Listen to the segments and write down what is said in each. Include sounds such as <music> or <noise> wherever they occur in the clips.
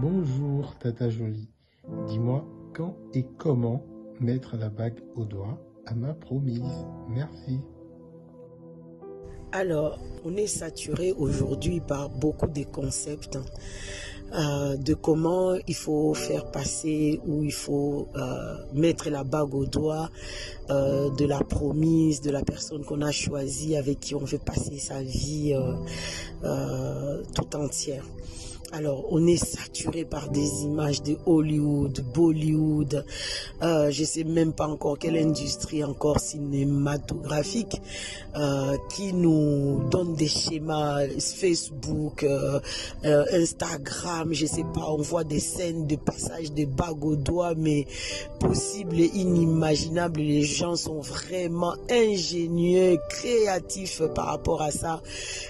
Bonjour Tata Jolie. Dis-moi quand et comment mettre la bague au doigt à ma promise? Merci. Alors, on est saturé aujourd'hui par beaucoup de concepts euh, de comment il faut faire passer ou il faut euh, mettre la bague au doigt euh, de la promise de la personne qu'on a choisie avec qui on veut passer sa vie tout entière. Alors, on est saturé par des images de Hollywood, Bollywood. Euh, je sais même pas encore quelle industrie encore cinématographique euh, qui nous donne des schémas Facebook, euh, euh, Instagram, je sais pas. On voit des scènes de passage de bagues au doigt, mais possible et inimaginable. Les gens sont vraiment ingénieux, créatifs par rapport à ça.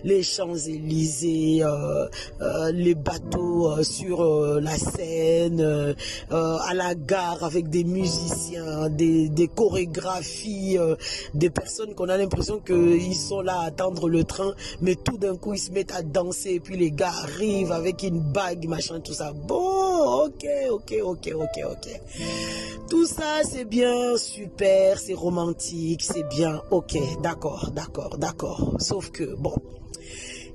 Les Champs-Élysées, les bateau euh, sur euh, la scène, euh, à la gare avec des musiciens, des, des chorégraphies, des personnes qu'on a l'impression qu'ils sont là à attendre le train, mais tout d'un coup ils se mettent à danser et puis les gars arrivent avec une bague, machin, tout ça. Bon, ok, ok, ok, ok, ok. Tout ça c'est bien, super, c'est romantique, c'est bien, ok, d'accord, d'accord, d'accord. Sauf que, bon,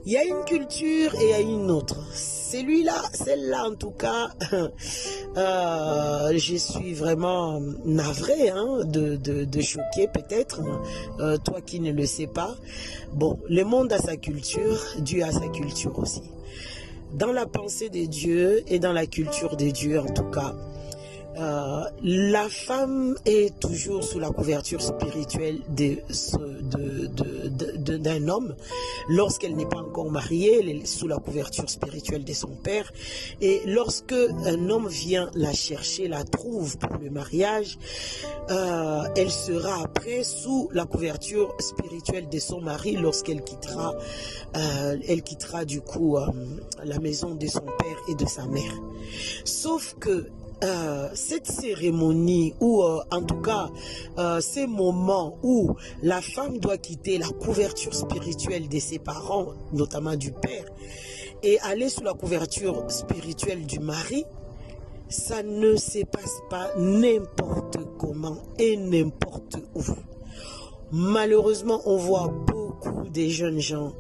il y a une culture et il y a une autre. Celui-là, celle-là en tout cas, <laughs> euh, je suis vraiment navré hein, de, de, choquer peut-être, euh, toi qui ne le sais pas. Bon, le monde a sa culture, Dieu a sa culture aussi. Dans la pensée des dieux et dans la culture des dieux en tout cas, euh, la femme est toujours sous la couverture spirituelle d'un homme. Lorsqu'elle n'est pas encore mariée, elle est sous la couverture spirituelle de son père. Et lorsque un homme vient la chercher, la trouve pour le mariage, euh, elle sera après sous la couverture spirituelle de son mari lorsqu'elle quittera, euh, elle quittera du coup la maison de son père et de sa mère. Sauf que euh, cette cérémonie ou euh, en tout cas euh, ces moments où la femme doit quitter la couverture spirituelle de ses parents, notamment du père, et aller sous la couverture spirituelle du mari, ça ne se passe pas n'importe comment et n'importe où. Malheureusement, on voit des jeunes gens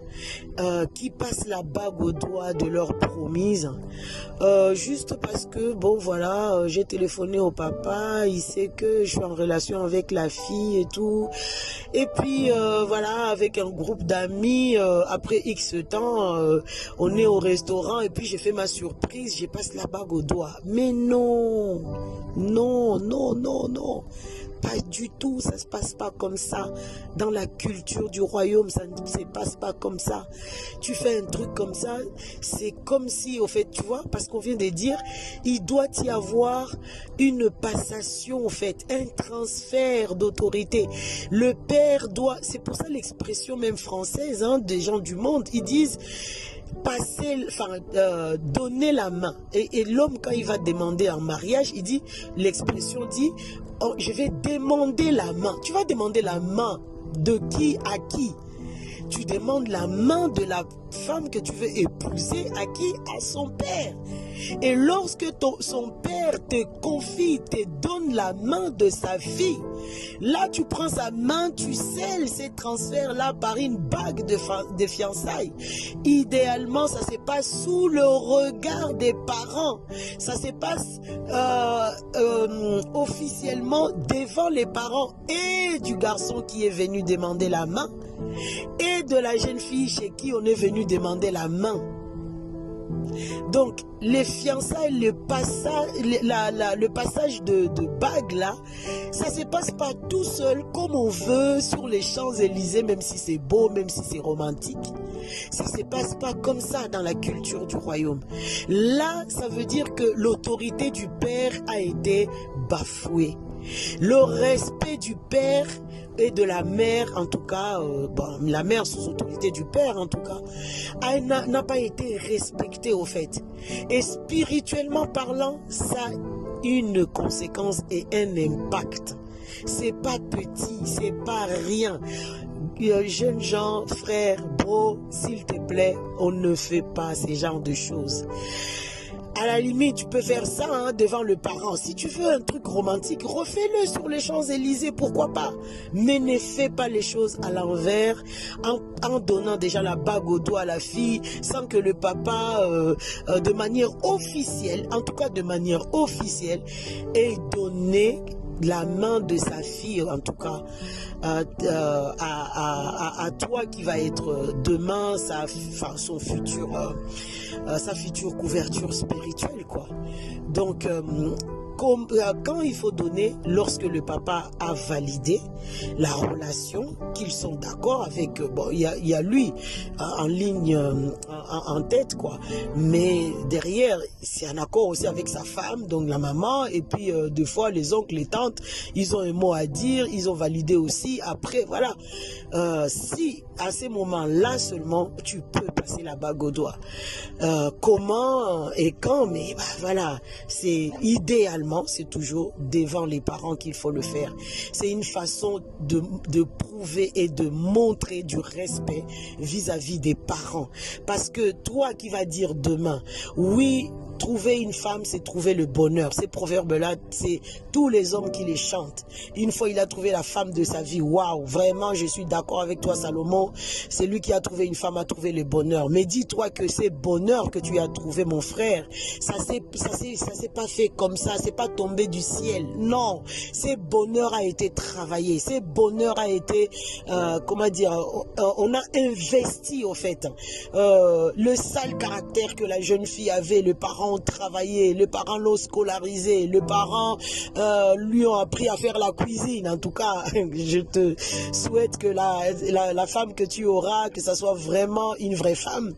euh, qui passent la bague au doigt de leur promise euh, juste parce que, bon, voilà, euh, j'ai téléphoné au papa, il sait que je suis en relation avec la fille et tout. Et puis, voilà, avec un groupe d'amis, après X temps, on est au restaurant et puis j'ai fait ma surprise, j'ai passe la bague au doigt. Mais non, non, non, non, non. Pas du tout, ça se passe pas comme ça. Dans la culture du royaume, ça ne se passe pas comme ça. Tu fais un truc comme ça, c'est comme si, au fait, tu vois, parce qu'on vient de dire, il doit y avoir une passation, au fait, un transfert d'autorité. Le père doit, c'est pour ça l'expression même française, hein, des gens du monde, ils disent, passer, enfin, euh, donner la main. Et, l'homme, quand il va demander en mariage, il dit, l'expression dit, oh, je vais demander la main. Tu vas demander la main de qui à qui? Tu demandes la main de la femme que tu veux épouser à qui? À son père. Et lorsque ton, son père te confie, te donne la main de sa fille, là tu prends sa main, tu scelles ces transferts-là par une bague de, fiançailles. Idéalement, ça se passe sous le regard des parents. Ça se passe euh, euh, officiellement devant les parents et du garçon qui est venu demander la main et de la jeune fille chez qui on est venu demander la main. Donc, les fiançailles, le passage, de, de là, ça se passe pas tout seul comme on veut sur les Champs-Élysées, même si c'est beau, même si c'est romantique. Ça se passe pas comme ça dans la culture du royaume. Là, ça veut dire que l'autorité du Père a été bafouée. Le respect du Père et de la mère, en tout cas, euh, la mère sous autorité du père, en tout cas, n'a pas été respectée au fait. Et spirituellement parlant, ça a une conséquence et un impact. C'est pas petit, c'est pas rien. Euh, jeunes gens, frères, bro, s'il te plaît, on ne fait pas ce genre de choses. À la limite, tu peux faire ça hein, devant le parent. Si tu veux un truc romantique, refais-le sur les Champs-Élysées, pourquoi pas? Mais ne fais pas les choses à l'envers en, donnant déjà la bague au doigt à la fille sans que le papa, euh, euh, de manière officielle, en tout cas de manière officielle, ait donné la main de sa fille, en tout cas, euh, euh, à, toi qui va être demain sa, euh, sa future couverture spirituelle, quoi. Donc, quand il faut donner, lorsque le papa a validé la relation, qu'ils sont d'accord avec, bon, il y a, lui en ligne, en, tête, quoi. Mais derrière, c'est un accord aussi avec sa femme, donc la maman, et puis euh, fois les oncles, les tantes, ils ont un mot à dire, ils ont validé aussi. Après, voilà, euh, si à ces moments-là seulement, tu peux la bague au doigt. Comment et quand, mais bah, voilà, c'est idéalement, c'est toujours devant les parents qu'il faut le faire. C'est une façon de, de prouver et de montrer du respect vis-à-vis -vis des parents. Parce que toi qui vas dire demain, oui, trouver une femme, c'est trouver le bonheur. Ces proverbes-là, c'est tous les hommes qui les chantent. Une fois, il a trouvé la femme de sa vie. Waouh, vraiment, je suis d'accord avec toi, Salomon. C'est lui qui a trouvé une femme, a trouvé le bonheur. Mais dis-toi que c'est bonheur que tu as trouvé, mon frère. Ça s'est, ça s'est, pas fait comme ça. C'est pas tombé du ciel. Non, c'est bonheur a été travaillé. C'est bonheur a été, euh, comment dire, on a investi au fait. Euh, le sale caractère que la jeune fille avait, le parent travaillé, les parents l'ont scolarisé, les parents euh, lui ont appris à faire la cuisine. En tout cas, <laughs> je te souhaite que la, la, femme que tu auras, que ça soit vraiment une vraie femme,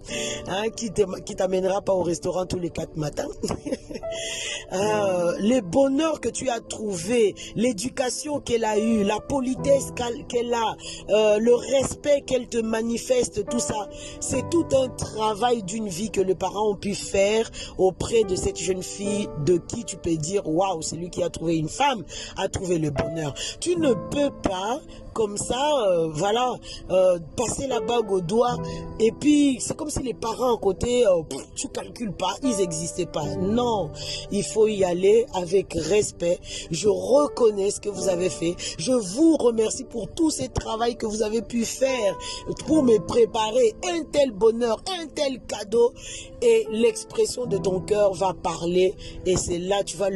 hein, qui t'amènera pas au restaurant tous les quatre matins. <laughs> euh, les bonheurs que tu as trouvé, l'éducation qu'elle a eue, la politesse qu'elle a, euh, le respect qu'elle te manifeste, tout ça, c'est tout un travail d'une vie que les parents ont pu faire auprès de cette jeune fille de qui tu peux dire waouh, c'est lui qui a trouvé une femme, a trouvé le bonheur. Tu ne peux pas comme ça, euh, voilà, euh, passer la bague au doigt. Et puis, c'est comme si les parents à côté, euh, tu calcules pas, ils n'existaient pas. Non, il faut y aller avec respect. Je reconnais ce que vous avez fait. Je vous remercie pour tout ce travail que vous avez pu faire pour me préparer un tel bonheur, un tel cadeau. Et l'expression de ton cœur va parler. Et c'est là, tu vas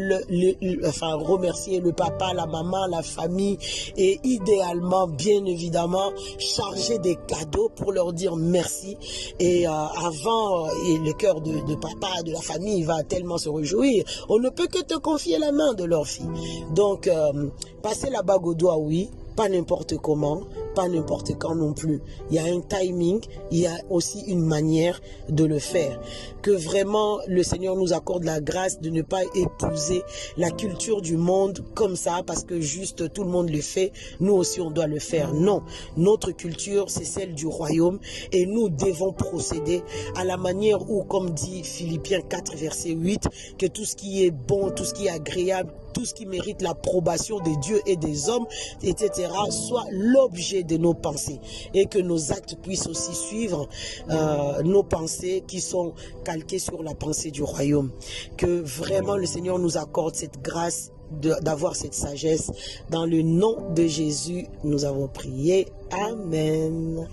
remercier le papa, la maman, la famille. Et idéalement, bien évidemment chargé des cadeaux pour leur dire merci. Et euh, avant euh, et le cœur de, de, papa de la famille va tellement se réjouir. On ne peut que te confier la main de leur fille. Donc euh, passer la bague au doigt oui pas n'importe comment, pas n'importe quand non plus. Il y a un timing, il y a aussi une manière de le faire. Que vraiment le Seigneur nous accorde la grâce de ne pas épouser la culture du monde comme ça parce que juste tout le monde le fait, nous aussi on doit le faire. Non, notre culture c'est celle du royaume et nous devons procéder à la manière où, comme dit Philippiens 4 verset 8, que tout ce qui est bon, tout ce qui est agréable, tout ce qui mérite l'approbation des dieux et des hommes, etc., soit l'objet de nos pensées et que nos actes puissent aussi suivre euh, nos pensées qui sont calquées sur la pensée du royaume. Que vraiment le Seigneur nous accorde cette grâce d'avoir cette sagesse. Dans le nom de Jésus, nous avons prié. Amen.